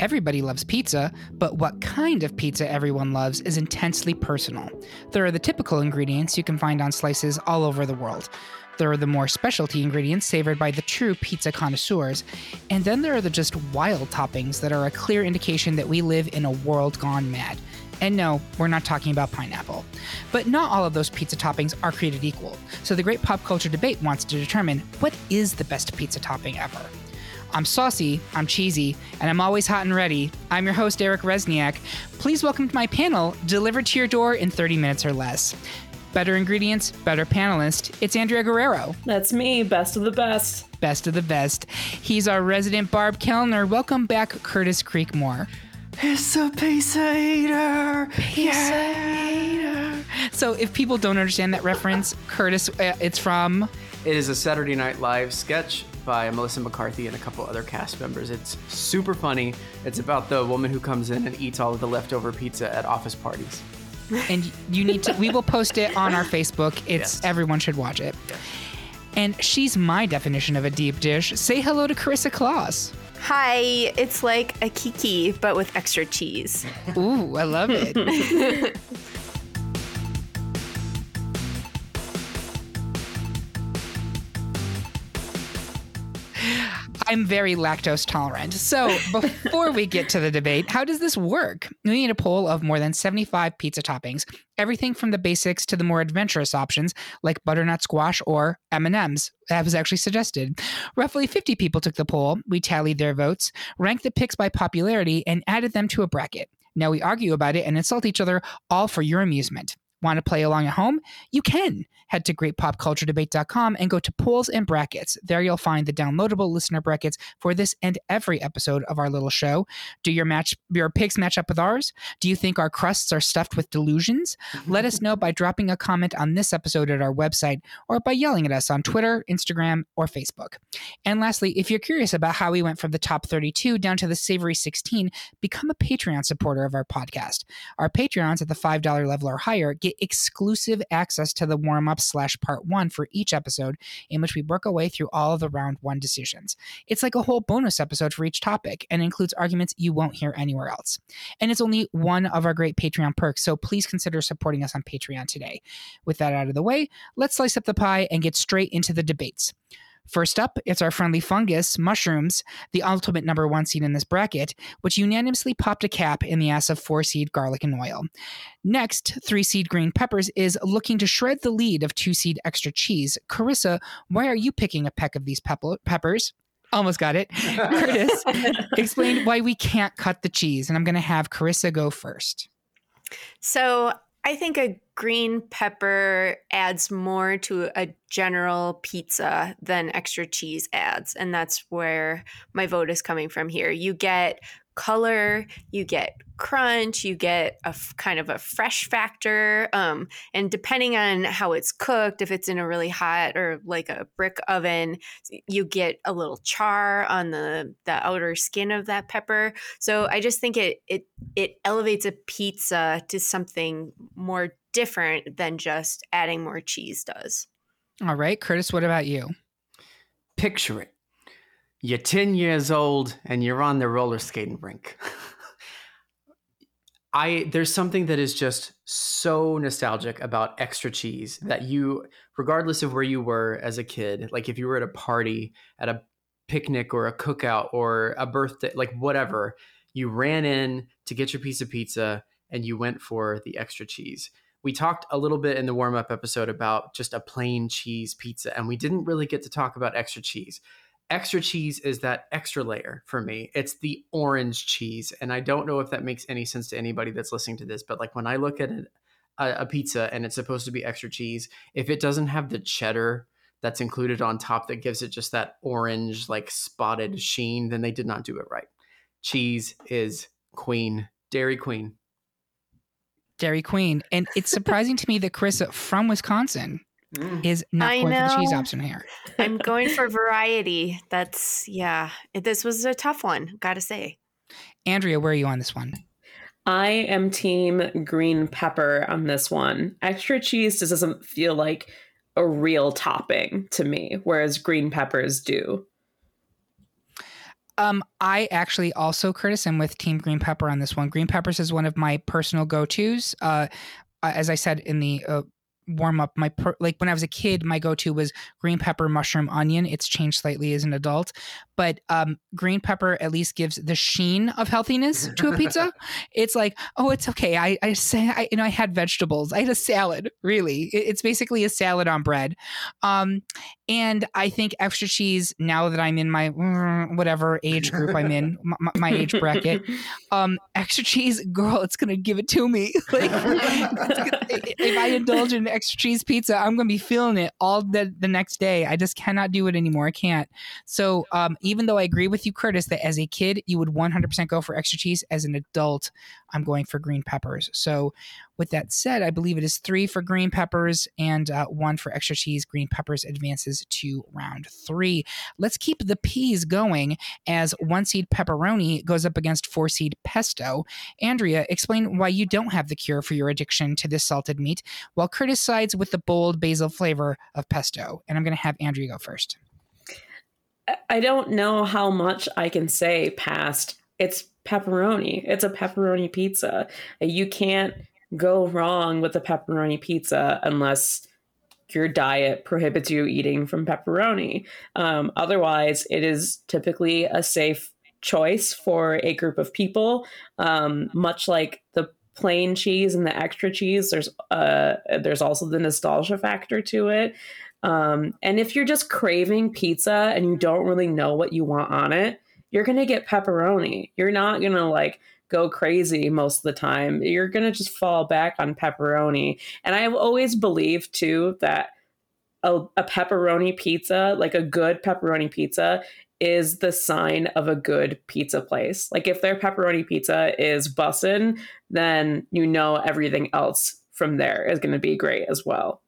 Everybody loves pizza, but what kind of pizza everyone loves is intensely personal. There are the typical ingredients you can find on slices all over the world. There are the more specialty ingredients savored by the true pizza connoisseurs. And then there are the just wild toppings that are a clear indication that we live in a world gone mad. And no, we're not talking about pineapple. But not all of those pizza toppings are created equal. So the great pop culture debate wants to determine what is the best pizza topping ever. I'm saucy, I'm cheesy, and I'm always hot and ready. I'm your host, Eric Resniak. Please welcome to my panel, delivered to your door in 30 minutes or less. Better ingredients, better panelist. It's Andrea Guerrero. That's me, best of the best. Best of the best. He's our resident Barb Kellner. Welcome back, Curtis Creekmore. It's a pizza eater. Pizza yeah. So, if people don't understand that reference, Curtis, uh, it's from. It is a Saturday Night Live sketch by Melissa McCarthy and a couple other cast members. It's super funny. It's about the woman who comes in and eats all of the leftover pizza at office parties. And you need to, we will post it on our Facebook. It's Yes. everyone should watch it. Yes. And she's my definition of a deep dish. Say hello to Carissa Claus. Hi, it's like a kiki, but with extra cheese. Ooh, I love it. I'm very lactose tolerant. So, before we get to the debate, how does this work? We need a poll of more than 75 pizza toppings, everything from the basics to the more adventurous options like butternut squash or M&Ms. That was actually suggested. Roughly 50 people took the poll. We tallied their votes, ranked the picks by popularity, and added them to a bracket. Now we argue about it and insult each other, all for your amusement. Want to play along at home? You can. Head to greatpopculturedebate.com and go to polls and brackets. There you'll find the downloadable listener brackets for this and every episode of our little show. Do your match your picks match up with ours? Do you think our crusts are stuffed with delusions? Let us know by dropping a comment on this episode at our website or by yelling at us on Twitter, Instagram, or Facebook. And lastly, if you're curious about how we went from the top 32 down to the savory 16, become a Patreon supporter of our podcast. Our Patreons at the $5 level or higher get exclusive access to the warm slash part one for each episode, in which we work our way through all of the round one decisions. It's like a whole bonus episode for each topic and includes arguments you won't hear anywhere else. And it's only one of our great Patreon perks, so please consider supporting us on Patreon today. With that out of the way, let's slice up the pie and get straight into the debates. First up, it's our friendly fungus, mushrooms, the ultimate number one seed in this bracket, which unanimously popped a cap in the ass of four seed garlic and oil. Next, three seed green peppers is looking to shred the lead of two seed extra cheese. Carissa, why are you picking a peck of these pepper- peppers? Almost got it. Curtis, explain why we can't cut the cheese. And I'm going to have Carissa go first. So I think a green pepper adds more to a general pizza than extra cheese adds. And that's where my vote is coming from here. You get color, you get crunch, you get a f- kind of a fresh factor. Um, and depending on how it's cooked, if it's in a really hot or like a brick oven, you get a little char on the the outer skin of that pepper. So I just think it it it elevates a pizza to something more different than just adding more cheese does. All right. Curtis, what about you? Picture it. You're 10 years old and you're on the roller skating rink. I there's something that is just so nostalgic about extra cheese that you regardless of where you were as a kid, like if you were at a party, at a picnic or a cookout or a birthday, like whatever, you ran in to get your piece of pizza and you went for the extra cheese. We talked a little bit in the warm up episode about just a plain cheese pizza, and we didn't really get to talk about extra cheese. Extra cheese is that extra layer for me. It's the orange cheese. And I don't know if that makes any sense to anybody that's listening to this, but like when I look at a, a pizza and it's supposed to be extra cheese, if it doesn't have the cheddar that's included on top that gives it just that orange, like spotted sheen, then they did not do it right. Cheese is queen Dairy Queen. Dairy Queen. And it's surprising to me that Carissa from Wisconsin Mm. is not I going for the cheese know. option here. I'm going for variety. That's yeah. This was a tough one, gotta say. Andrea, where are you on this one? I am team green pepper on this one. Extra cheese just doesn't feel like a real topping to me, whereas green peppers do. Um, I actually also, Curtis, am with Team Green Pepper on this one. Green peppers is one of my personal go-tos. Uh, as I said in the uh, warm up, my per- like when I was a kid, my go-to was green pepper, mushroom, onion. It's changed slightly as an adult, but um, green pepper at least gives the sheen of healthiness to a pizza. it's like, oh, it's okay. I I say, I, you know, I had vegetables. I had a salad. Really, It- it's basically a salad on bread. Um, and I think extra cheese. Now that I'm in my mm, whatever age group I'm in, my, my age bracket, um, extra cheese, girl, it's gonna give it to me. like, if I indulge in extra cheese pizza, I'm gonna be feeling it all the the next day. I just cannot do it anymore. I can't. So, um, even though I agree with you, Curtis, that as a kid you would 100% go for extra cheese, as an adult, I'm going for green peppers. So, with that said, I believe it is three for green peppers and uh, one for extra cheese. Green peppers advances to round three. Let's keep the peas going as one seed pepperoni goes up against four seed pesto. Andrea, explain why you don't have the cure for your addiction to this salted meat, while Curtis sides with the bold basil flavor of pesto. And I'm going to have Andrea go first. I- I don't know how much I can say past it's pepperoni. It's a pepperoni pizza. You can't go wrong with a pepperoni pizza unless your diet prohibits you eating from pepperoni. Um, otherwise, it is typically a safe choice for a group of people. Um, much like the plain cheese and the extra cheese, there's uh, there's also the nostalgia factor to it. Um, and if you're just craving pizza and you don't really know what you want on it, you're going to get pepperoni. You're not going to like go crazy most of the time. You're going to just fall back on pepperoni. And I've always believed too that a, a pepperoni pizza, like a good pepperoni pizza, is the sign of a good pizza place. Like if their pepperoni pizza is bussin', then you know everything else from there is going to be great as well.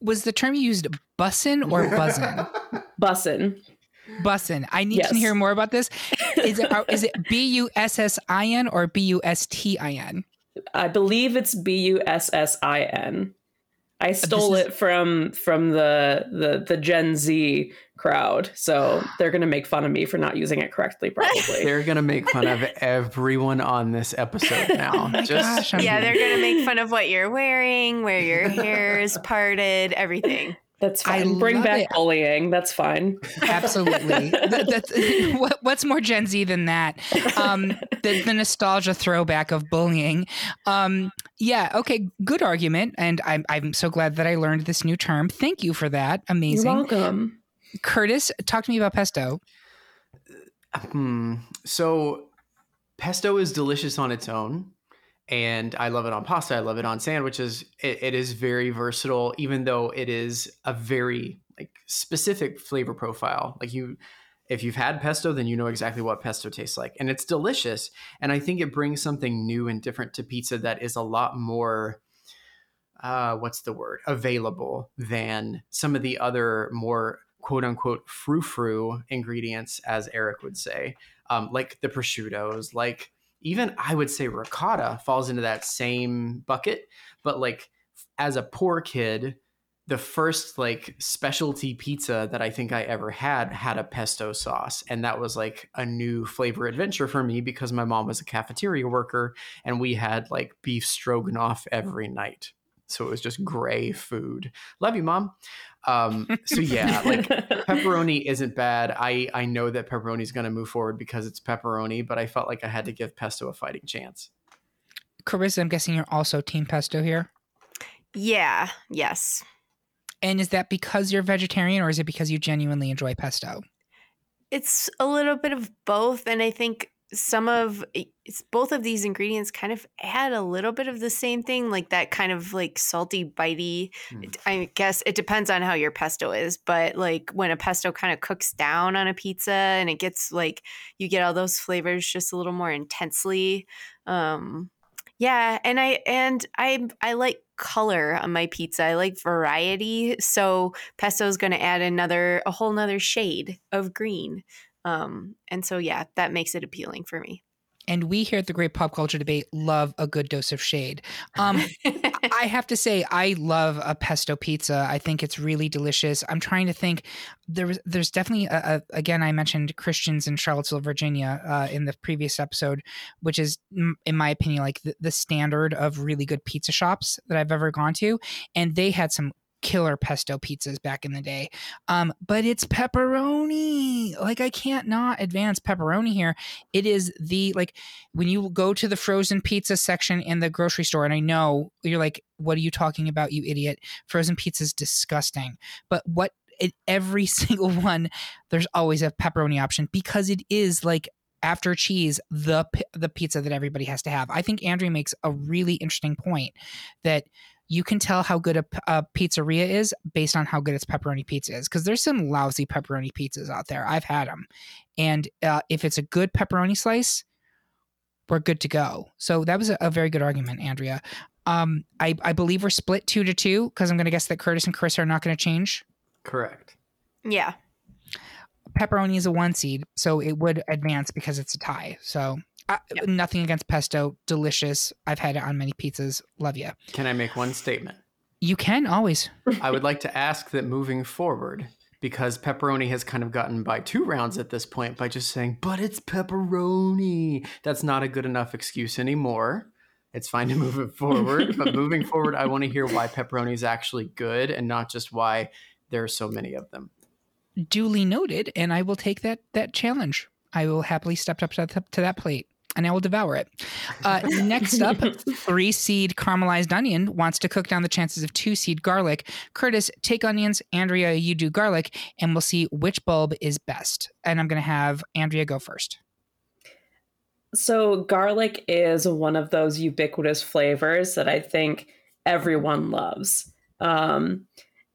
Was the term you used bussin' or buzzin'? Bussin'. Bussin'. I need Yes. to hear more about this. Is it it B U S S I N or B U S T I N? I believe it's B U S S I N. I stole is- it from from the the the Gen Z crowd, so they're gonna make fun of me for not using it correctly. Probably. They're gonna make fun of everyone on this episode oh now. my Just gosh, Yeah, they're gonna make fun of what you're wearing, where your hair is parted, everything. That's I fine. Bring back it. bullying. That's fine. Absolutely. That- that's, what, what's more Gen Z than that? Um, the, the nostalgia throwback of bullying. Um, yeah. Okay. Good argument, and I'm I'm so glad that I learned this new term. Thank you for that. Amazing. You're welcome. Curtis, talk to me about pesto. Hmm. So pesto is delicious on its own, and I love it on pasta. I love it on sandwiches. It, it is very versatile, even though it is a very like specific flavor profile. Like you, if you've had pesto, then you know exactly what pesto tastes like, and it's delicious. And I think it brings something new and different to pizza that is a lot more. Uh, what's the word? Available than some of the other more quote unquote frou frou ingredients, as Eric would say, um, like the prosciuttos, like even I would say ricotta falls into that same bucket. But like as a poor kid, the first like specialty pizza that I think I ever had had a pesto sauce. And that was like a new flavor adventure for me because my mom was a cafeteria worker and we had like beef stroganoff every night. So it was just gray food. Love you, mom. Um, so yeah, like pepperoni isn't bad. I I know that pepperoni is going to move forward because it's pepperoni, but I felt like I had to give pesto a fighting chance. Carissa, I'm guessing you're also team pesto here. Yeah, yes. And is that because you're vegetarian, or is it because you genuinely enjoy pesto? It's a little bit of both. And I think some of it's both of these ingredients kind of add a little bit of the same thing, like that kind of like salty, bitey. Mm. I guess it depends on how your pesto is, but like when a pesto kind of cooks down on a pizza and it gets like you get all those flavors just a little more intensely. Um, yeah, and I and I I like color on my pizza. I like variety, so pesto is going to add another a whole nother shade of green. Um, and so, yeah, that makes it appealing for me. And we here at the Great Pop Culture Debate love a good dose of shade. Um, I have to say, I love a pesto pizza. I think it's really delicious. I'm trying to think. There's there's definitely a, a, again I mentioned Christian's in Charlottesville, Virginia, uh, in the previous episode, which is in my opinion like the, the standard of really good pizza shops that I've ever gone to, and they had some killer pesto pizzas back in the day. Um, but it's pepperoni. Like I can't not advance pepperoni here. It is the like when you go to the frozen pizza section in the grocery store, and I know you're like, what are you talking about, you idiot? Frozen pizza is disgusting. But what in every single one, there's always a pepperoni option because it is like after cheese the the pizza that everybody has to have. I think Andrea makes a really interesting point that you can tell how good a, a, pizzeria is based on how good its pepperoni pizza is because there's some lousy pepperoni pizzas out there. I've had them and uh, if it's a good pepperoni slice we're good to go. So that was a, a very good argument andrea. Um, I, I believe we're split two to two because i'm going to guess that curtis and chris are not going to change? Correct. Yeah. Pepperoni is a one seed so it would advance because it's a tie so yep. Nothing against pesto. Delicious. I've had it on many pizzas. Love you. Can I make one statement? You can always. I would like to ask that moving forward, because pepperoni has kind of gotten by two rounds at this point by just saying, but it's pepperoni. That's not a good enough excuse anymore. It's fine to move it forward, but moving forward, I want to hear why pepperoni is actually good and not just why there are so many of them. Duly noted, and I will take that that challenge. I will happily step up to, to that plate and I will devour it. Uh, next up, three seed caramelized onion wants to cook down the chances of two seed garlic. Curtis, take onions. Andrea, you do garlic, and we'll see which bulb is best. And I'm going to have Andrea go first. So, garlic is one of those ubiquitous flavors that I think everyone loves. Um,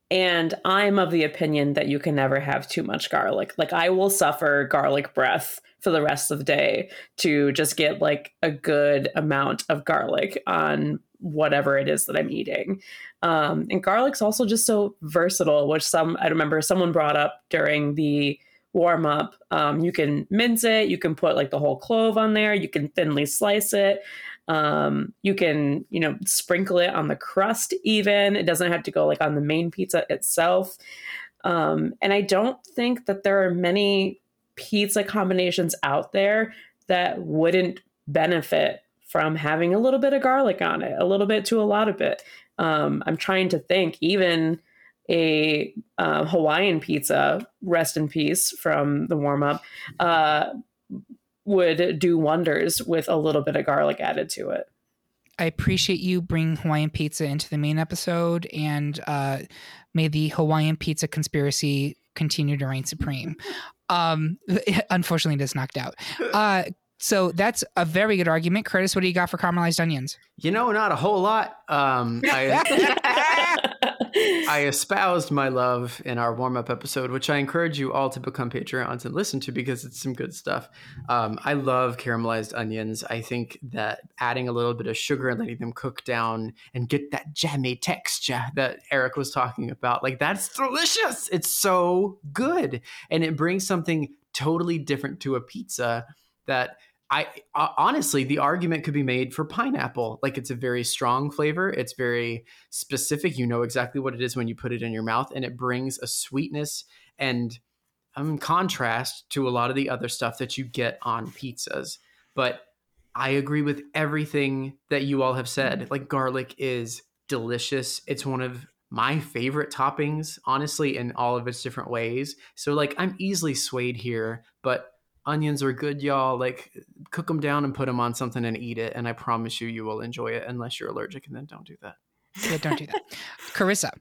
and I'm of the opinion that you can never have too much garlic. Like, I will suffer garlic breath for the rest of the day to just get like a good amount of garlic on whatever it is that I'm eating. Um, and garlic's also just so versatile, which some I remember someone brought up during the warm up. Um, you can mince it, you can put like the whole clove on there, you can thinly slice it. Um, you can, you know, sprinkle it on the crust even. It doesn't have to go like on the main pizza itself. Um, and I don't think that there are many pizza combinations out there that wouldn't benefit from having a little bit of garlic on it, a little bit to a lot of it. Um, I'm trying to think, even a uh, Hawaiian pizza, rest in peace from the warm up, uh, would do wonders with a little bit of garlic added to it. I appreciate you bringing Hawaiian pizza into the main episode, and uh, may the Hawaiian pizza conspiracy continue to reign supreme. Um, unfortunately, just knocked out. Uh, so that's a very good argument. Curtis, what do you got for caramelized onions? You know, not a whole lot. Um, I, I espoused my love in our warm up episode, which I encourage you all to become Patreons and listen to because it's some good stuff. Um, I love caramelized onions. I think that adding a little bit of sugar and letting them cook down and get that jammy texture that Eric was talking about, like that's delicious. It's so good. And it brings something totally different to a pizza that I uh, honestly, the argument could be made for pineapple. Like it's a very strong flavor. It's very specific. You know exactly what it is when you put it in your mouth, and it brings a sweetness and um, contrast to a lot of the other stuff that you get on pizzas. But I agree with everything that you all have said. Like garlic is delicious. It's one of my favorite toppings, honestly, in all of its different ways. So like I'm easily swayed here, but onions are good, y'all. Like, cook them down and put them on something and eat it. And I promise you, you will enjoy it unless you're allergic. And then don't do that. Yeah, don't do that. Carissa.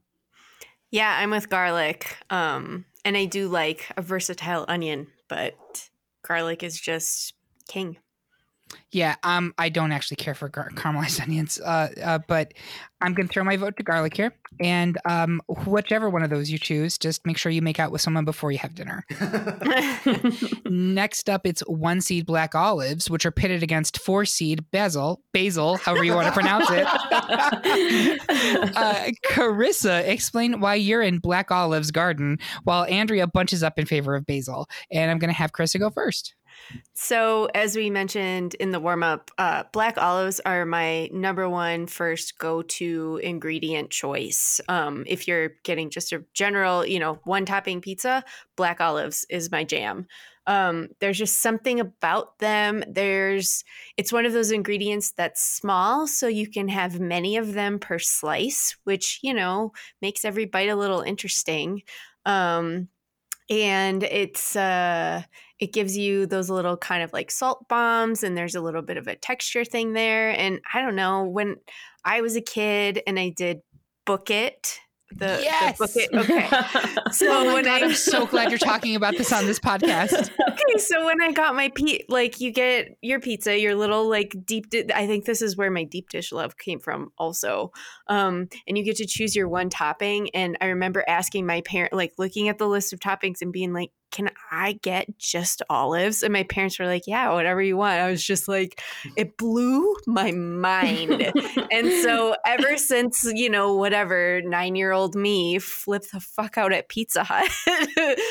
Yeah, I'm with garlic. Um, and I do like a versatile onion, but garlic is just king. Yeah, um, I don't actually care for gar- caramelized onions, uh, uh, but I'm gonna throw my vote to garlic here, and um, whichever one of those you choose, just make sure you make out with someone before you have dinner. Next up, it's one seed black olives, which are pitted against four seed basil, basil, however you want to pronounce it. uh, Carissa, explain why you're in black olives garden, while Andrea bunches up in favor of basil, and I'm gonna have Carissa go first. So, as we mentioned in the warm up, uh, black olives are my number one first go to ingredient choice. Um, if you're getting just a general, you know, one topping pizza, black olives is my jam. Um, there's just something about them. There's, it's one of those ingredients that's small, so you can have many of them per slice, which, you know, makes every bite a little interesting. Um, and it's uh it gives you those little kind of like salt bombs and there's a little bit of a texture thing there and i don't know when i was a kid and i did book it the, Yes! the book it okay so oh when God, I, I'm so glad you're talking about this on this podcast. okay, so when I got my pe like you get your pizza, your little like deep. Di- I think this is where my deep dish love came from, also. Um, and you get to choose your one topping. And I remember asking my parent, like looking at the list of toppings and being like, "Can I get just olives?" And my parents were like, "Yeah, whatever you want." I was just like, it blew my mind. and so ever since you know whatever nine year old me flipped the fuck out at Pizza Hut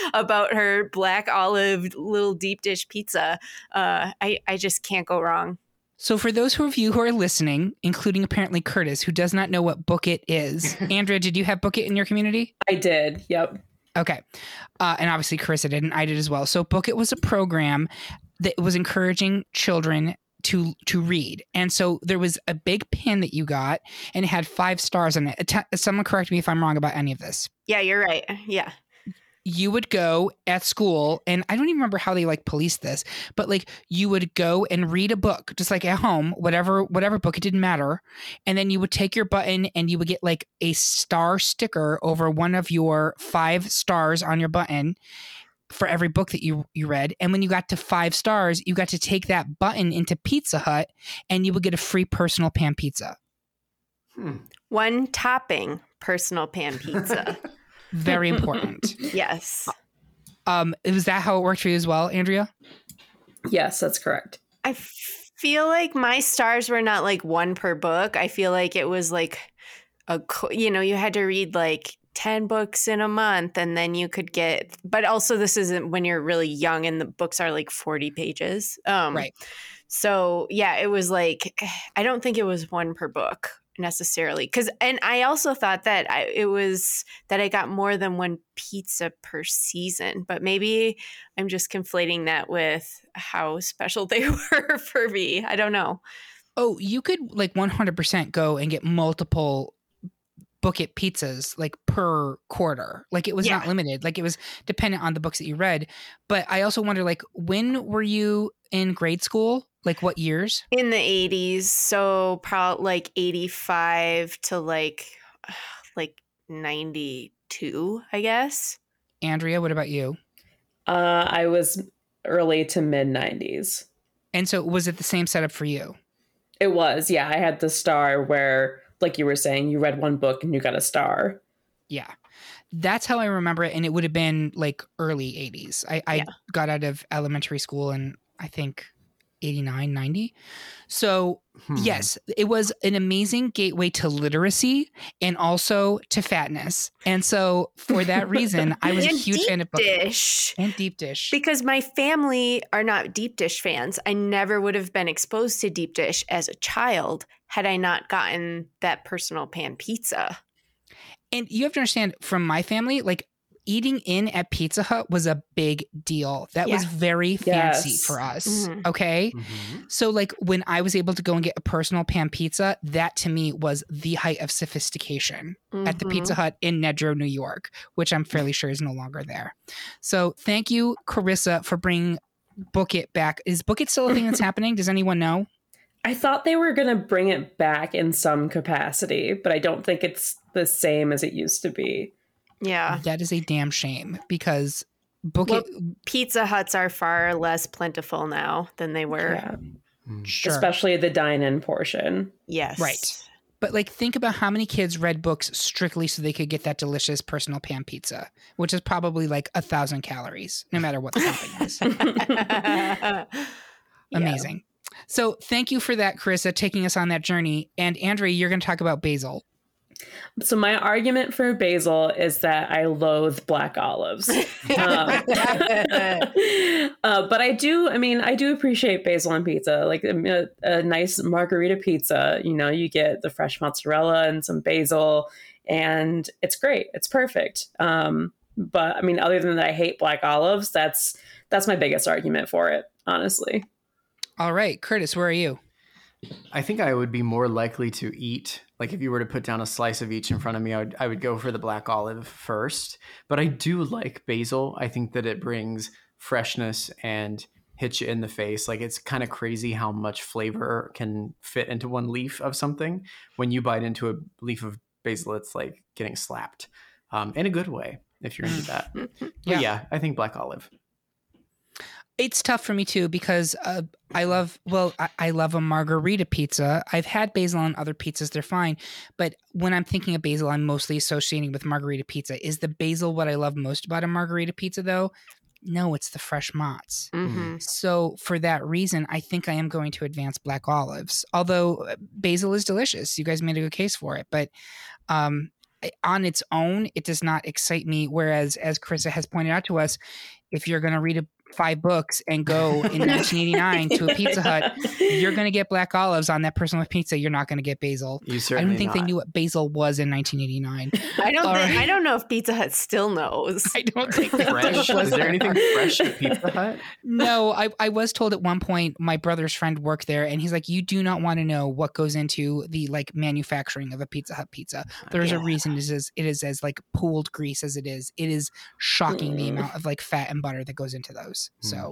about her black olive little deep dish pizza, uh, I I just can't go wrong. So, for those of you who are listening, including apparently Curtis, who does not know what Book It is, Andrea, did you have Book It in your community? I did. Yep. Okay. Uh, and obviously, Carissa did, and I did as well. So, Book It was a program that was encouraging children to to read. And so there was a big pin that you got, and it had five stars on it. Someone correct me if I'm wrong about any of this. Yeah, you're right. Yeah. You would go at school and i don't even remember how they like policed this but like you would go and read a book just like at home whatever whatever book it didn't matter and then you would take your button and you would get like a star sticker over one of your five stars on your button for every book that you you read and when you got to five stars you got to take that button into pizza hut and you would get a free personal pan pizza Hmm. One topping personal pan pizza. very important yes. um was that how it worked for you as well andrea Yes, that's correct. I feel like my stars were not like one per book. I feel like it was like a co- you know, you had to read like 10 books in a month and then you could get but also this isn't when you're really young and the books are like 40 pages. Um Right. So, yeah, it was like I don't think it was one per book necessarily cuz and I also thought that I, it was that I got more than one pizza per season, but maybe I'm just conflating that with how special they were for me. I don't know. Oh, you could like 100% go and get multiple book it pizzas like per quarter. Like it was not limited. Like it was dependent on the books that you read. But I also wonder like when were you in grade school? Like what years? In the 80s, so probably like 85 to like like 92, I guess. Andrea, what about you? Uh, I was early to mid 90s. And so was it the same setup for you? It was, yeah. I had the star where, like you were saying, you read one book and you got a star. Yeah. That's how I remember it. And it would have been like early 80s. I, I Yeah. got out of elementary school and I think, 89, 90. So Hmm. Yes, it was an amazing gateway to literacy and also to fatness. And so for that reason, I was a huge fan of dish. and deep dish. Because my family are not deep dish fans. I never would have been exposed to deep dish as a child had I not gotten that personal pan pizza. And you have to understand from my family, like eating in at Pizza Hut was a big deal. That was very fancy Yes. for us. Mhm. Okay. Mhm. So like when I was able to go and get a personal pan pizza, that to me was the height of sophistication. at the. Pizza Hut in Nedrow, New York, which I'm fairly sure is no longer there. So thank you, Carissa, for bringing Book It back. Is Book It still a thing that's happening? Does anyone know? I thought they were going to bring it back in some capacity, but I don't think it's the same as it used to be. Yeah. That is a damn shame because Book Well, It. Pizza Huts are far less plentiful now than they were. Yeah. Mm. Sure. especially the dine-in portion. Yes. Right. But like, think about how many kids read books strictly so they could get that delicious personal pan pizza, which is probably like a thousand calories, no matter what the topping is. Yeah. Amazing. So, thank you for that, Carissa, taking us on that journey. And Andrea, you're going to talk about basil. So my argument for basil is that I loathe black olives. Um, uh, but I do, I mean, I do appreciate basil on pizza. Like a, a nice margherita pizza, you know, you get the fresh mozzarella and some basil, and it's great. It's perfect. Um, but I mean, other than that, I hate black olives. That's that's my biggest argument for it, honestly. All right, Curtis, where are you? I think I would be more likely to eat like if you were to put down a slice of each in front of me, I would I would go for the black olive first. But I do like basil. I think that it brings freshness and hits you in the face. Like it's kind of crazy how much flavor can fit into one leaf of something. When you bite into a leaf of basil, it's like getting slapped um, in a good way if you're into that. But Yeah. yeah, I think black olive. It's tough for me too because uh, I love well I, I love a margherita pizza. I've had basil on other pizzas; they're fine. But when I'm thinking of basil, I'm mostly associating with margherita pizza. Is the basil what I love most about a margherita pizza, though? No, it's the fresh mozz. hmm So for that reason, I think I am going to advance black olives. Although uh, basil is delicious, you guys made a good case for it, but um, on its own, it does not excite me. Whereas, as Carissa has pointed out to us, if you're going to read a, five books and go in 1989 to a Pizza Hut, you're going to get black olives on that personal pizza. You're not going to get basil. You certainly I don't think they knew what basil was in 1989. I don't. Think, right. I don't know if Pizza Hut still knows. I don't think fresh. knew what Is there anything fresh at Pizza Hut? No, I, I was told at one point my brother's friend worked there and he's like, You do not want to know what goes into the like manufacturing of a Pizza Hut pizza. There's a reason it is it is as like pooled grease as it is. It is shocking the Mm. amount of like fat and butter that goes into those. So hmm.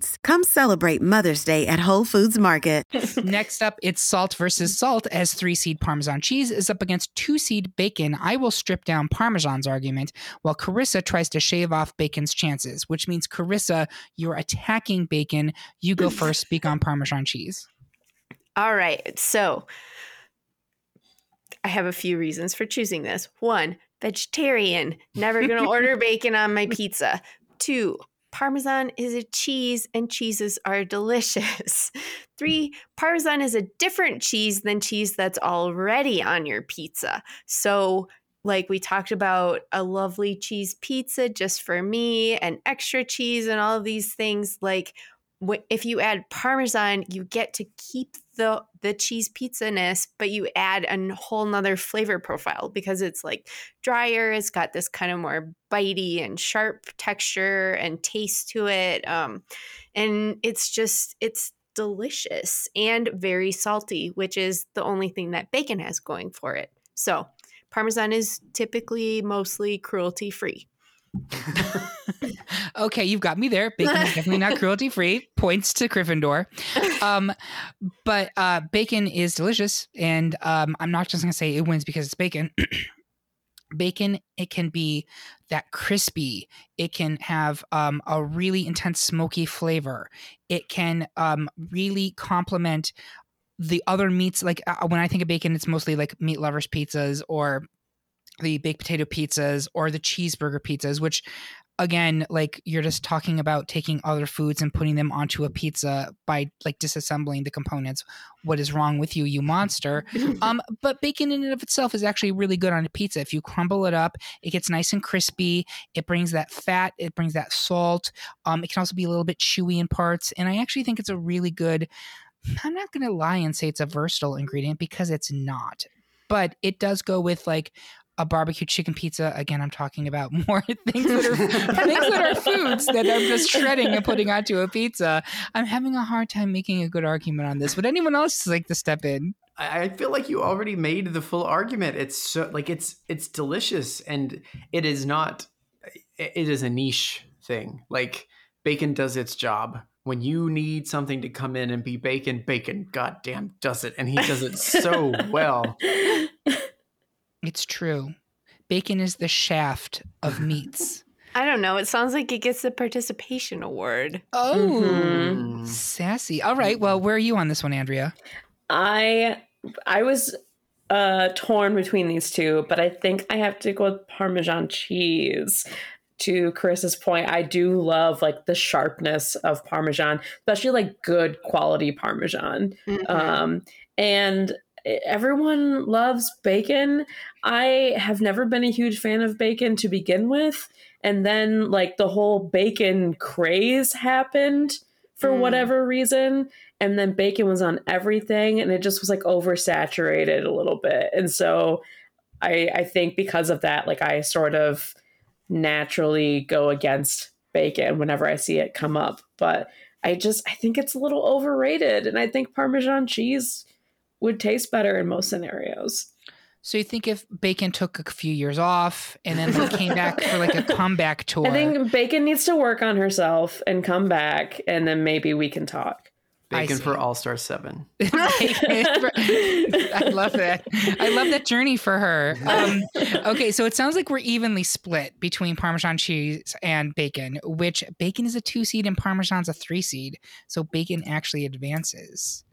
treats. Come celebrate Mother's Day at Whole Foods Market. next up it's salt versus salt as three seed Parmesan cheese is up against two seed bacon. I will strip down Parmesan's argument while Carissa tries to shave off bacon's chances, which means Carissa, you're attacking bacon. You go first, speak on Parmesan cheese. All right. So I have a few reasons for choosing this. One, vegetarian. Never going to order bacon on my pizza. Two, Parmesan is a cheese and cheeses are delicious. Three, Parmesan is a different cheese than cheese that's already on your pizza. So, like we talked about, a lovely cheese pizza just for me and extra cheese and all of these things. Like, if you add parmesan you get to keep the the cheese pizza ness but you add a whole nother flavor profile because it's like drier it's got this kind of more bitey and sharp texture and taste to it um and it's just it's delicious and very salty which is the only thing that bacon has going for it. So parmesan is typically mostly cruelty free okay, you've got me there. Bacon is definitely not cruelty free. Points to Gryffindor. Um, but uh, bacon is delicious, and um, I'm not just gonna say it wins because it's bacon. bacon, it can be that crispy. It can have um, a really intense smoky flavor. It can um, really complement the other meats. Like uh, when I think of bacon, it's mostly like meat lovers pizzas or the baked potato pizzas or the cheeseburger pizzas, which again, like you're just talking about taking other foods and putting them onto a pizza by like disassembling the components. What is wrong with you, you monster? Um, but bacon in and of itself is actually really good on a pizza. If you crumble it up, it gets nice and crispy. It brings that fat. It brings that salt. Um, it can also be a little bit chewy in parts, and I actually think it's a really good. I'm not going to lie and say it's a versatile ingredient because it's not, but it does go with like a barbecue chicken pizza. Again, I'm talking about more things that are things that are foods that I'm just shredding and putting onto a pizza. I'm having a hard time making a good argument on this. Would anyone else like to step in? I I feel like you already made the full argument. It's so like it's it's delicious and it is not it is a niche thing. Like bacon does its job. When you need something to come in and be bacon, bacon goddamn does it and he does it so well. It's true. Bacon is the shaft of meats. I don't know. It sounds like it gets the participation award. Oh, Mhm. sassy. All right. Well, where are you on this one, Andrea? I I was uh torn between these two, but I think I have to go with Parmesan cheese. To Chris's point, I do love like the sharpness of Parmesan, especially like good quality Parmesan. Mhm. Um, and everyone loves bacon. I have never been a huge fan of bacon to begin with. And then, like, the whole bacon craze happened for Mm. whatever reason. And then bacon was on everything, and it just was like oversaturated a little bit. And so, I, I think because of that, like, I sort of naturally go against bacon whenever I see it come up. But I just, I think it's a little overrated. And I think Parmesan cheese would taste better in most scenarios. So you think if bacon took a few years off and then like came back for like a comeback tour? I think Bacon needs to work on herself and come back, and then maybe we can talk. Bacon for All Star 7. I love that. I love that journey for her. Um, okay, so it sounds like we're evenly split between Parmesan cheese and bacon, which bacon is a two seed and Parmesan's a three seed. So bacon actually advances.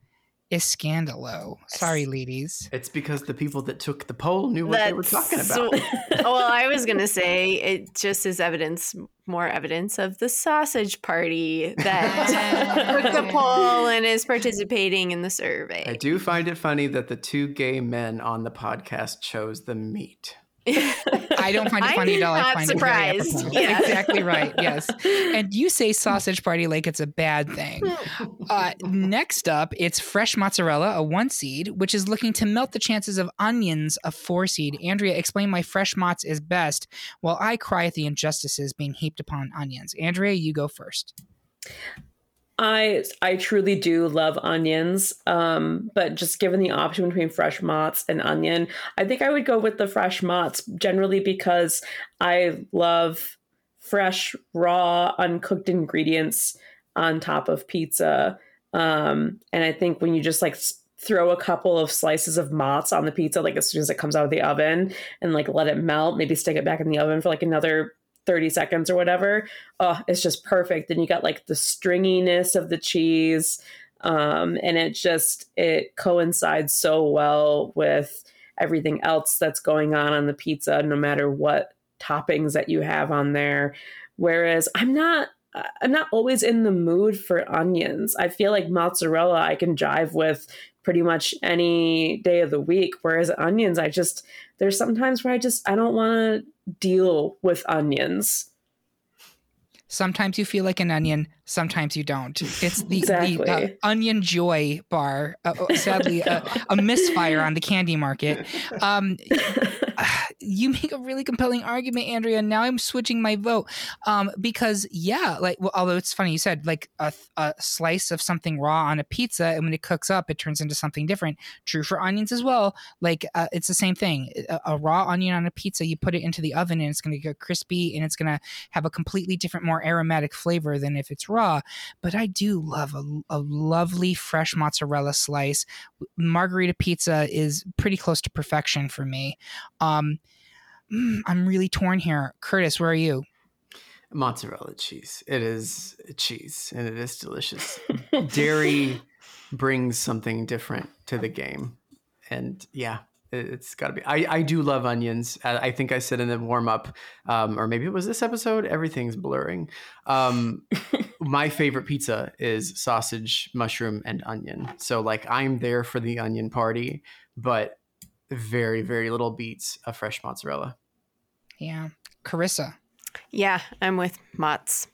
Is scandalo. Sorry, ladies. It's because the people that took the poll knew what they were talking about. Oh, well, I was gonna say it just is evidence, more evidence of the sausage party that took the poll and is participating in the survey. I do find it funny that the two gay men on the podcast chose the meat. I don't find it funny at all. I find it very surprised. apropos. Yeah. Exactly right. Yes. And you say sausage party like it's a bad thing. Uh, next up, it's fresh mozzarella, a one seed, which is looking to melt the chances of onions, a four seed. Andrea, explain why fresh mozz is best, while I cry at the injustices being heaped upon onions. Andrea, you go first. I I truly do love onions, um, but just given the option between fresh mozz and onion, I think I would go with the fresh mozz generally because I love fresh, raw, uncooked ingredients on top of pizza. Um, and I think when you just like throw a couple of slices of mozz on the pizza, like as soon as it comes out of the oven, and like let it melt, maybe stick it back in the oven for like another 30 seconds or whatever. Oh, it's just perfect. And you got like the stringiness of the cheese. Um, and it just it coincides so well with everything else that's going on on the pizza, no matter what toppings that you have on there. Whereas I'm not I'm not always in the mood for onions. I feel like mozzarella I can jive with pretty much any day of the week. Whereas onions, I just there's sometimes where I just I don't want to deal with onions. Sometimes you feel like an onion, sometimes you don't. It's the, Exactly. the uh, onion joy bar. Uh, uh, sadly, a, a misfire on the candy market. Um, you make a really compelling argument, Andrea. Now I'm switching my vote um, because, yeah, like well, although it's funny you said like a, a slice of something raw on a pizza, and when it cooks up, it turns into something different. True for onions as well. Like uh, it's the same thing. A, a raw onion on a pizza, you put it into the oven, and it's going to get crispy, and it's going to have a completely different, more aromatic flavor than if it's raw. But I do love a, a lovely fresh mozzarella slice. Margherita pizza is pretty close to perfection for me. Um, mm, I'm really torn here. Curtis, where are you? Mozzarella cheese. It is cheese and it is delicious. Dairy brings something different to the game. And yeah, it- it's got to be. I, I do love onions. I, I think I said in the warm up, um, or maybe it was this episode, everything's blurring. Um, my favorite pizza is sausage, mushroom, and onion. So, like, I'm there for the onion party, but very, very little beats a fresh mozzarella. Yeah. Carissa. Yeah, I'm with Motts.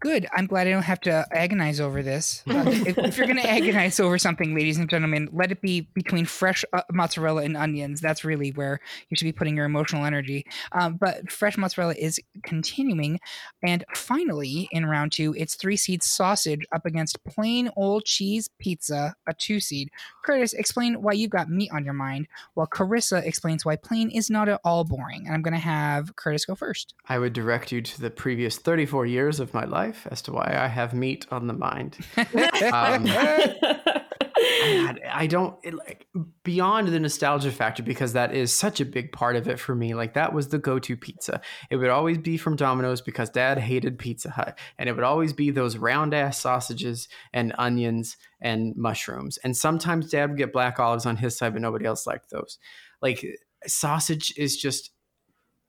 Good. I'm glad I don't have to agonize over this. Uh, if, if you're going to agonize over something, ladies and gentlemen, let it be between fresh uh, mozzarella and onions. That's really where you should be putting your emotional energy. Um, but fresh mozzarella is continuing. And finally, in round two, it's three seed sausage up against plain old cheese pizza, a two seed. Curtis, explain why you've got meat on your mind, while Carissa explains why plain is not at all boring. And I'm going to have Curtis go first. I would direct you to the previous 34 years of my life as to why I have meat on the mind. Um, I, I don't it, like beyond the nostalgia factor because that is such a big part of it for me. Like that was the go-to pizza. It would always be from Domino's because Dad hated Pizza Hut, and it would always be those round ass sausages and onions and mushrooms. And sometimes Dad would get black olives on his side, but nobody else liked those. Like sausage is just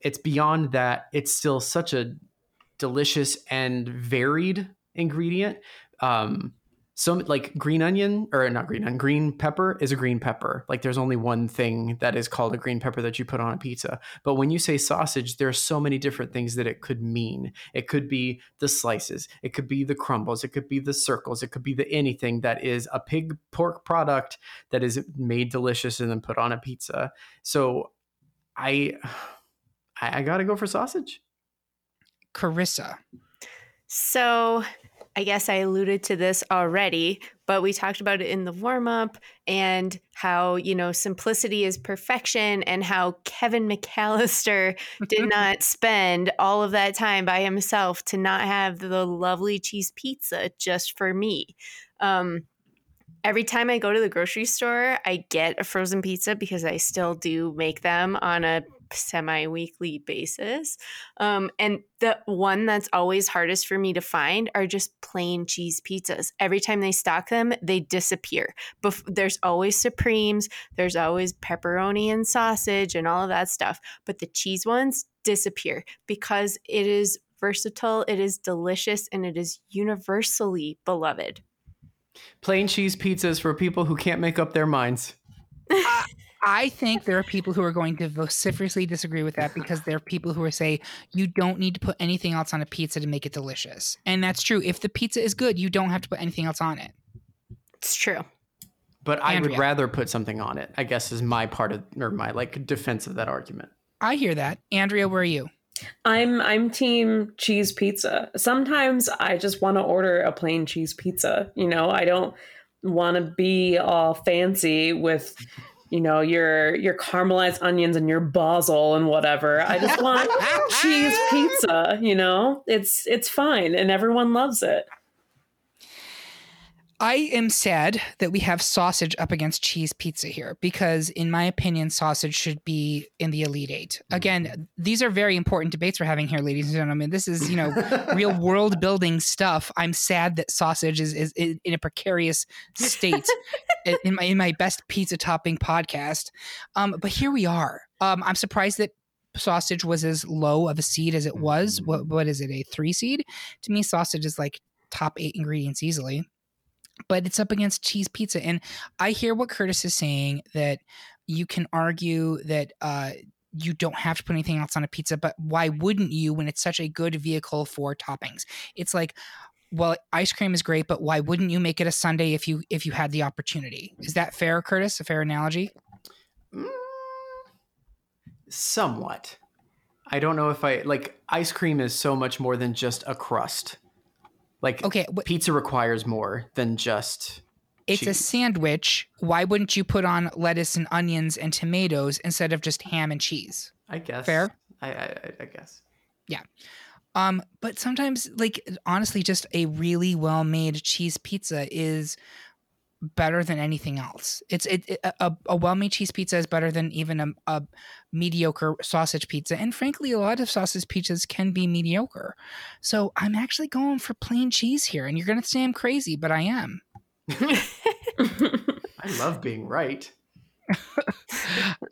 it's beyond that. It's still such a delicious and varied ingredient. Um, so like green onion or not green onion, green pepper is a green pepper. Like there's only one thing that is called a green pepper that you put on a pizza. But when you say sausage, there are so many different things that it could mean. It could be the slices, it could be the crumbles, it could be the circles, it could be the anything that is a pig pork product that is made delicious and then put on a pizza. So I I, I gotta go for sausage. Carissa. So I guess I alluded to this already, but we talked about it in the warm up and how, you know, simplicity is perfection and how Kevin McAllister did not spend all of that time by himself to not have the lovely cheese pizza just for me. Um, every time I go to the grocery store, I get a frozen pizza because I still do make them on a semi weekly basis. Um, and the one that's always hardest for me to find are just plain cheese pizzas. Every time they stock them, they disappear. Bef- there's always Supremes, there's always pepperoni and sausage and all of that stuff. But the cheese ones disappear because it is versatile, it is delicious, and it is universally beloved. Plain cheese pizzas for people who can't make up their minds. I think there are people who are going to vociferously disagree with that because there are people who are say you don't need to put anything else on a pizza to make it delicious. And that's true. If the pizza is good, you don't have to put anything else on it. It's true. But I would rather put something on it, I guess is my part of or my like defense of that argument. I hear that. Andrea, where are you? I'm I'm team cheese pizza. Sometimes I just want to order a plain cheese pizza. You know, I don't want to be all fancy with you know your your caramelized onions and your basil and whatever. I just want cheese pizza, you know? It's it's fine and everyone loves it. I am sad that we have sausage up against cheese pizza here because, in my opinion, sausage should be in the Elite Eight. Again, these are very important debates we're having here, ladies and gentlemen. This is, you know, real world building stuff. I'm sad that sausage is, is in a precarious state in my in my best pizza topping podcast. Um, but here we are. Um, I'm surprised that sausage was as low of a seed as it was. What what is it? A three seed? To me, sausage is like top eight ingredients easily but it's up against cheese pizza. And I hear what Curtis is saying that you can argue that uh, you don't have to put anything else on a pizza, but why wouldn't you when it's such a good vehicle for toppings? It's like, well, ice cream is great, but why wouldn't you make it a sundae if you if you had the opportunity? Is that fair, Curtis? A fair analogy? Mm, somewhat. I don't know if I like ice cream is so much more than just a crust. Like Okay, wh- pizza requires more than just it's a sandwich. Why wouldn't you put on lettuce and onions and tomatoes instead of just ham and cheese? I guess Fair? I, I, I- guess. Um, but sometimes, like honestly, just a really well made cheese pizza is better than anything else. It's it, it- a, a well made cheese pizza is better than even a, a mediocre sausage pizza. And frankly, a lot of sausage pizzas can be mediocre. So I'm actually going for plain cheese here. And you're gonna say I'm crazy, but I am. I love being right.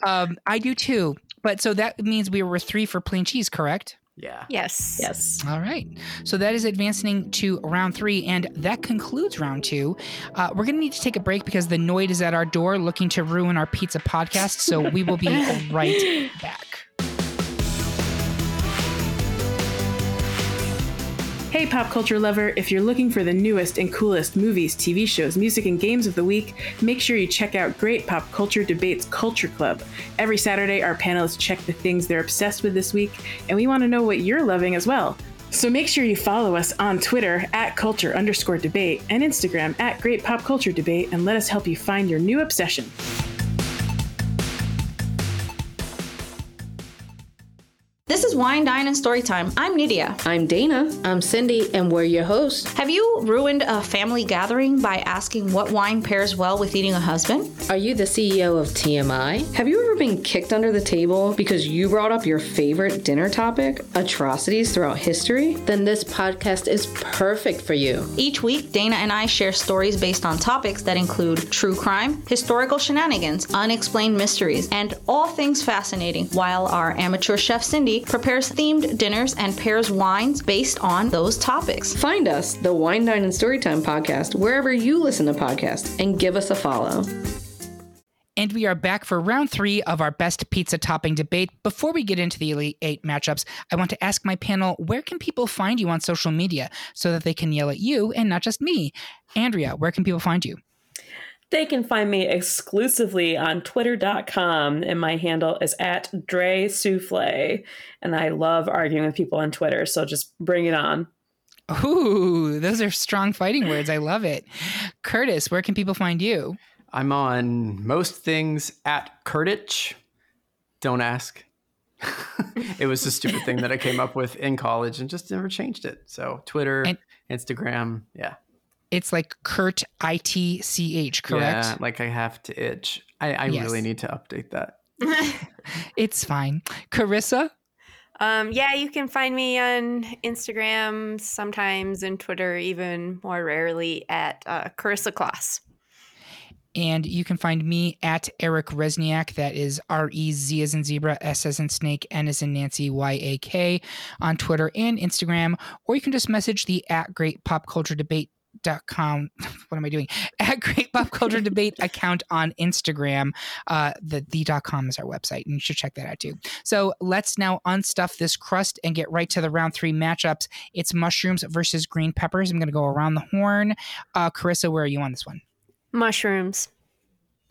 Um, I do too. But so that means we were three for plain cheese, correct? Yeah. Yes. Yes. All right. So that is advancing to round three, and that concludes round two. Uh, we're going to need to take a break because the Noid is at our door looking to ruin our pizza podcast. So we will be right back. Hey, pop culture lover, if you're looking for the newest and coolest movies, TV shows, music, and games of the week, make sure you check out Great Pop Culture Debates Culture Club. Every Saturday, our panelists check the things they're obsessed with this week, and we want to know what you're loving as well. So make sure you follow us on Twitter at culture underscore debate and Instagram at Great Pop Culture Debate and let us help you find your new obsession. Is Wine, Dine, and Storytime. I'm Nydia. I'm Dana. I'm Cindy, and we're your hosts. Have you ruined a family gathering by asking what wine pairs well with eating a husband? Are you the CEO of TMI? Have you ever been kicked under the table because you brought up your favorite dinner topic, atrocities throughout history? Then this podcast is perfect for you. Each week, Dana and I share stories based on topics that include true crime, historical shenanigans, unexplained mysteries, and all things fascinating, while our amateur chef Cindy prepares themed dinners and pairs wines based on those topics. Find us, the Wine, Dine, and Storytime podcast, wherever you listen to podcasts, and give us a follow. And we are back for round three of our best pizza topping debate. Before we get into the Elite Eight matchups, I want to ask my panel where can people find you on social media so that they can yell at you and not just me? Andrea, where can people find you? They can find me exclusively on twitter.com, and my handle is at Dre Souffle. And I love arguing with people on Twitter, so just bring it on. Ooh, those are strong fighting words. I love it. Curtis, where can people find you? I'm on most things at Kurtich. Don't ask. it was a stupid thing that I came up with in college and just never changed it. So Twitter, and Instagram, yeah. It's like Kurt I T C H, correct? Yeah, like I have to itch. I, I yes. really need to update that. it's fine. Carissa? Um, yeah, you can find me on Instagram sometimes and Twitter, even more rarely at uh, Carissa Kloss. And you can find me at Eric Rezsnyak. That is R E Z as in zebra, S as in snake, N as in Nancy, Y A K on Twitter and Instagram. Or you can just message the at Great Pop Culture Debate dot com. What am i doing? At great pop culture debate account on instagram. Uh the the dot com is our website and you should check that out too. So let's now unstuff this crust and get right to the round three matchups. It's mushrooms versus green peppers. I'm going to go around the horn. Uh carissa where are you on this one mushrooms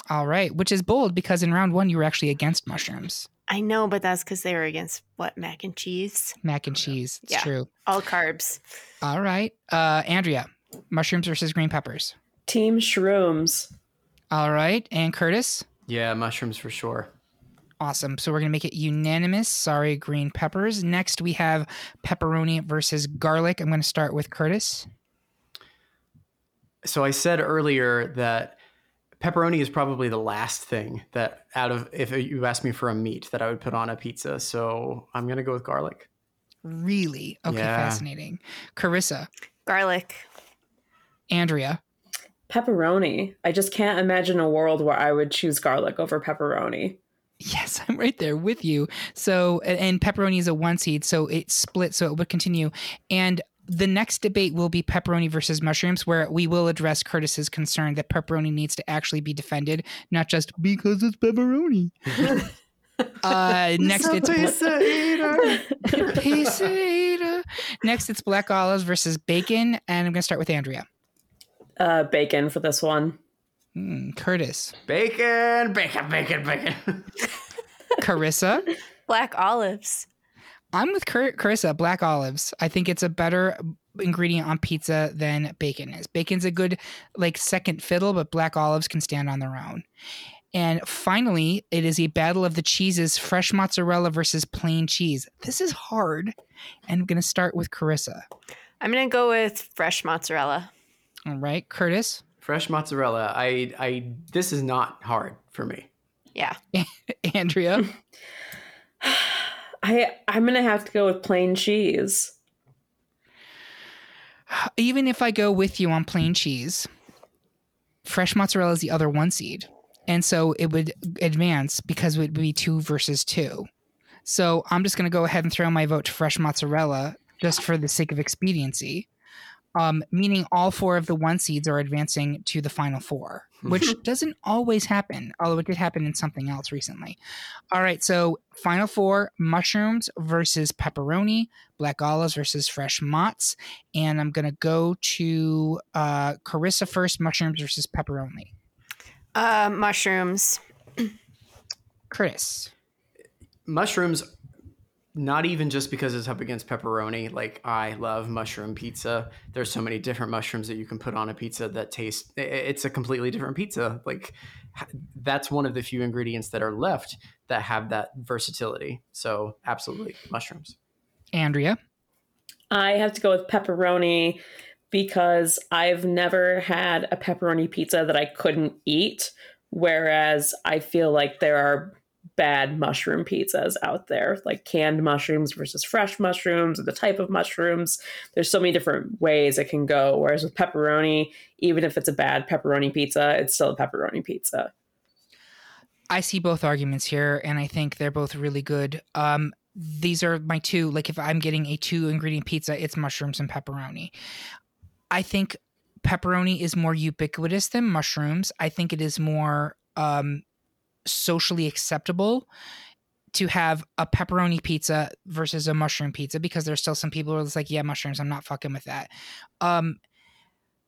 all right which is bold because in round one you were actually against mushrooms I know, but that's because they were against what mac and cheese. Mac and cheese. It's yeah. true. All carbs. All right, uh, Andrea mushrooms versus green peppers? Team shrooms. All right. And Curtis? Yeah, mushrooms for sure. Awesome. So we're going to make it unanimous. Sorry, green peppers. Next, we have pepperoni versus garlic. I'm going to start with Curtis. So I said earlier that pepperoni is probably the last thing that out of if you asked me for a meat that I would put on a pizza. So I'm going to go with garlic. Really? Okay, yeah. fascinating. Carissa. Garlic. Andrea. Pepperoni. I just can't imagine a world where I would choose garlic over pepperoni. Yes, I'm right there with you. So, and pepperoni is a one seed, so it split, so it would continue. And the next debate will be pepperoni versus mushrooms, where we will address Curtis's concern that pepperoni needs to actually be defended, not just because it's pepperoni. uh, next, it's, pizza eater. pizza eater. Next, it's black olives versus bacon, and I'm going to start with Andrea uh, bacon for this one. Mm, Curtis. Bacon, bacon, bacon, bacon. Carissa. Black olives. I'm with Car- Carissa. Black olives. I think it's a better ingredient on pizza than bacon is. Bacon's a good like second fiddle, but black olives can stand on their own. And finally, it is a battle of the cheeses: fresh mozzarella versus plain cheese. This is hard, and I'm going to start with Carissa. I'm going to go with fresh mozzarella. All right, Curtis. Fresh mozzarella. I I this is not hard for me. Yeah. Andrea. I I'm to have to go with plain cheese. Even if I go with you on plain cheese, fresh mozzarella is the other one seed. And so it would advance because it would be two versus two. So I'm just to go ahead and throw my vote to fresh mozzarella just for the sake of expediency. Um, meaning all four of the one seeds are advancing to the final four, which doesn't always happen, although it did happen in something else recently. All right, so final four mushrooms versus pepperoni, black olives versus fresh mozz. And I'm going to go to uh, Carissa first mushrooms versus pepperoni. Uh, mushrooms. Chris. Mushrooms, not even just because it's up against pepperoni. Like I love mushroom pizza. There's so many different mushrooms that you can put on a pizza that taste. It's a completely different pizza. Like that's one of the few ingredients that are left that have that versatility. So absolutely mushrooms. Andrea. I have to go with pepperoni because I've never had a pepperoni pizza that I couldn't eat. Whereas I feel like there are bad mushroom pizzas out there, like canned mushrooms versus fresh mushrooms, or the type of mushrooms. There's so many different ways it can go. Whereas with pepperoni, even if it's a bad pepperoni pizza, it's still a pepperoni pizza. I see both arguments here, and I think they're both really good. Um, these are my two. Like, if I'm getting a two ingredient pizza, it's mushrooms and pepperoni. I think pepperoni is more ubiquitous than mushrooms. I think it is more um, socially acceptable to have a pepperoni pizza versus a mushroom pizza because there's still some people who are just like, yeah, mushrooms, I'm not fucking with that. Um,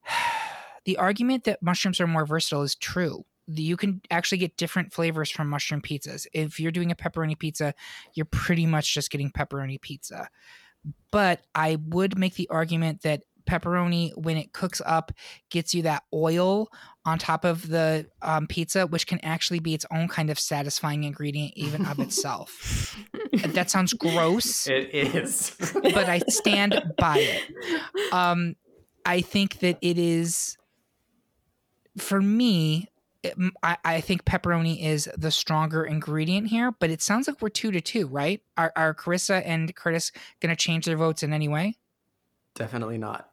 the argument that mushrooms are more versatile is true. You can actually get different flavors from mushroom pizzas. If you're doing a pepperoni pizza, you're pretty much just getting pepperoni pizza. But I would make the argument that pepperoni, when it cooks up, gets you that oil on top of the um, pizza, which can actually be its own kind of satisfying ingredient, even of itself. that sounds gross It is. but I stand by it. Um, I think that it is, for me, it- m- I, I think pepperoni is the stronger ingredient here, but it sounds like we're two to two, right? Are, are Carissa and Curtis going to change their votes in any way? Definitely not.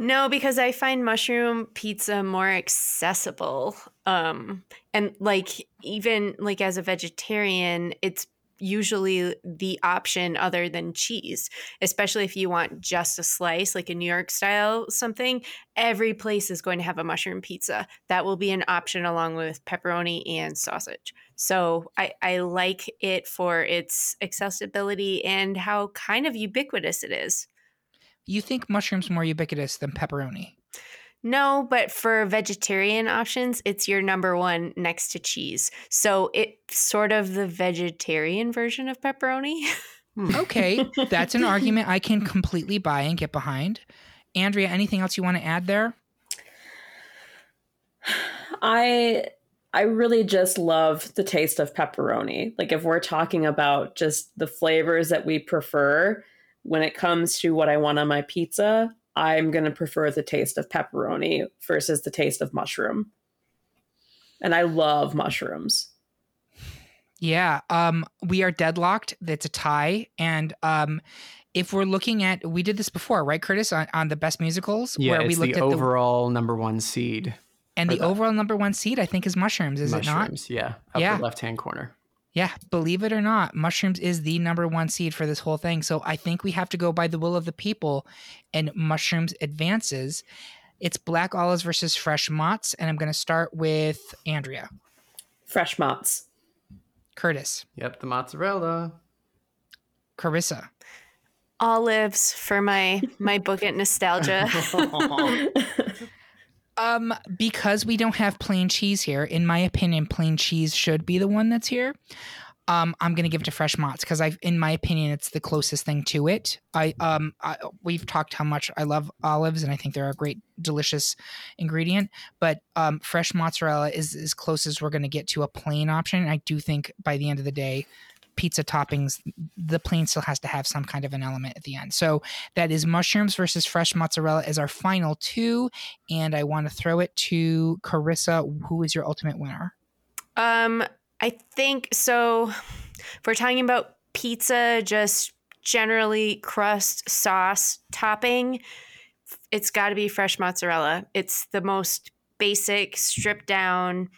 No, because I find mushroom pizza more accessible. Um and like even like as a vegetarian, it's usually the option other than cheese, especially if you want just a slice like a New York style something. Every place is going to have a mushroom pizza. That will be an option along with pepperoni and sausage. So I, I like it for its accessibility and how kind of ubiquitous it is. You think mushrooms more ubiquitous than pepperoni? No, but for vegetarian options, it's your number one next to cheese. So it's sort of the vegetarian version of pepperoni. Hmm. Okay, that's an argument I can completely buy and get behind. Andrea, anything else you want to add there? I I really just love the taste of pepperoni. Like if we're talking about just the flavors that we prefer when it comes to what I want on my pizza, I'm going to prefer the taste of pepperoni versus the taste of mushroom. And I love mushrooms. Yeah, um, we are deadlocked. That's a tie, and um, if we're looking at, we did this before, right, Curtis, on, on the best musicals, Yeah, where we it's looked the at overall number one seed. and the the- overall number one seed, I think, is mushrooms. Is it not? mushrooms. Yeah, upper Yeah. left hand corner. Yeah, believe it or not, mushrooms is the number one seed for this whole thing. So I think we have to go by the will of the people, and mushrooms advances. It's black olives versus fresh mozz, and I'm going to start with Andrea, Fresh mozz. Curtis, Yep, the mozzarella. Carissa. Olives for my my book it nostalgia. Um, because we don't have plain cheese here, in my opinion, plain cheese should be the one that's here. Um, I'm gonna give it to fresh mozz because I, in my opinion, it's the closest thing to it. I um, I, we've talked how much I love olives, and I think they're a great, delicious ingredient. But um, fresh mozzarella is as close as we're gonna get to a plain option. I do think by the end of the day, pizza toppings, the plain still has to have some kind of an element at the end. So that is mushrooms versus fresh mozzarella as our final two. And I want to throw it to Carissa. Who is your ultimate winner? Um, I think so. If we're talking about pizza, just generally crust, sauce, topping, it's got to be fresh mozzarella. It's the most basic, stripped down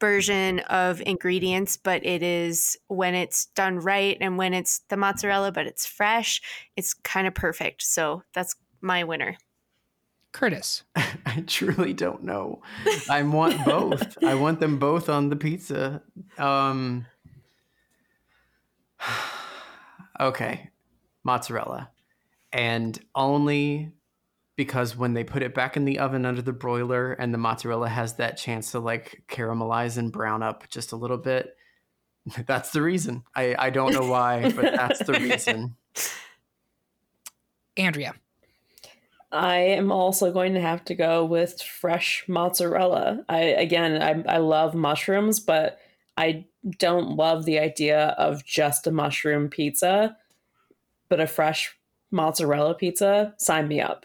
version of ingredients, but it is when it's done right and when it's the mozzarella, but it's fresh, it's kind of perfect. So that's my winner. Curtis. I truly don't know. I want both. I want them both on the pizza. Um, okay, mozzarella, and only because when they put it back in the oven under the broiler and the mozzarella has that chance to like caramelize and brown up just a little bit. That's the reason. I, I don't know why, but that's the reason. Andrea. I am also going to have to go with fresh mozzarella. I again, I, I love mushrooms, but I don't love the idea of just a mushroom pizza. But a fresh mozzarella pizza, sign me up.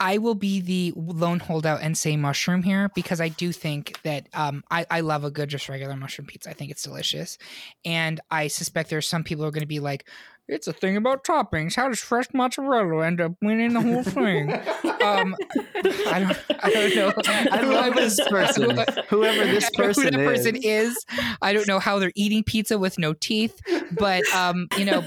I will be the lone holdout and say mushroom here because I do think that um, I, I love a good just regular mushroom pizza. I think it's delicious, and I suspect there's some people who are going to be like, "It's a thing about toppings. How does fresh mozzarella end up winning the whole thing?" um, I don't, I don't know. I love this person, whoever this person who that is. person is. I don't know how they're eating pizza with no teeth, but um, you know,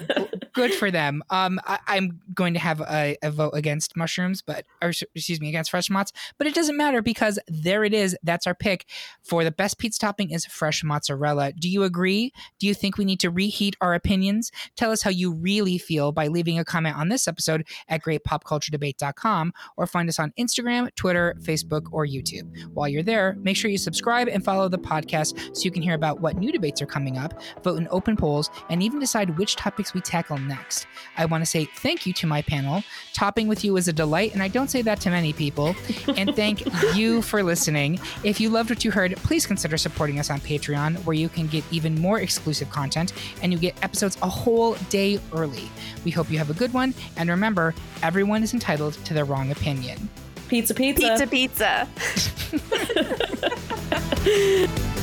good for them. Um, I, I'm going to have a, a vote against mushrooms, but or excuse me, against fresh mozz. But it doesn't matter because there it is. That's our pick for the best pizza topping is fresh mozzarella. Do you agree? Do you think we need to reheat our opinions? Tell us how you really feel by leaving a comment on this episode at greatpopculturedebate.com or find us on Instagram, Twitter, Facebook, or YouTube. While you're there, make sure you subscribe and follow the podcast so you can hear about what new debates are coming up, vote in open polls, and even decide which topics we tackle next. I want to say thank you to my panel. Topping with you is a delight, and I don't say that to many people. And thank you for listening. If you loved what you heard, please consider supporting us on Patreon, where you can get even more exclusive content and you get episodes a whole day early. We hope you have a good one, and remember, everyone is entitled to their wrong opinion. Pizza, pizza. Pizza, pizza.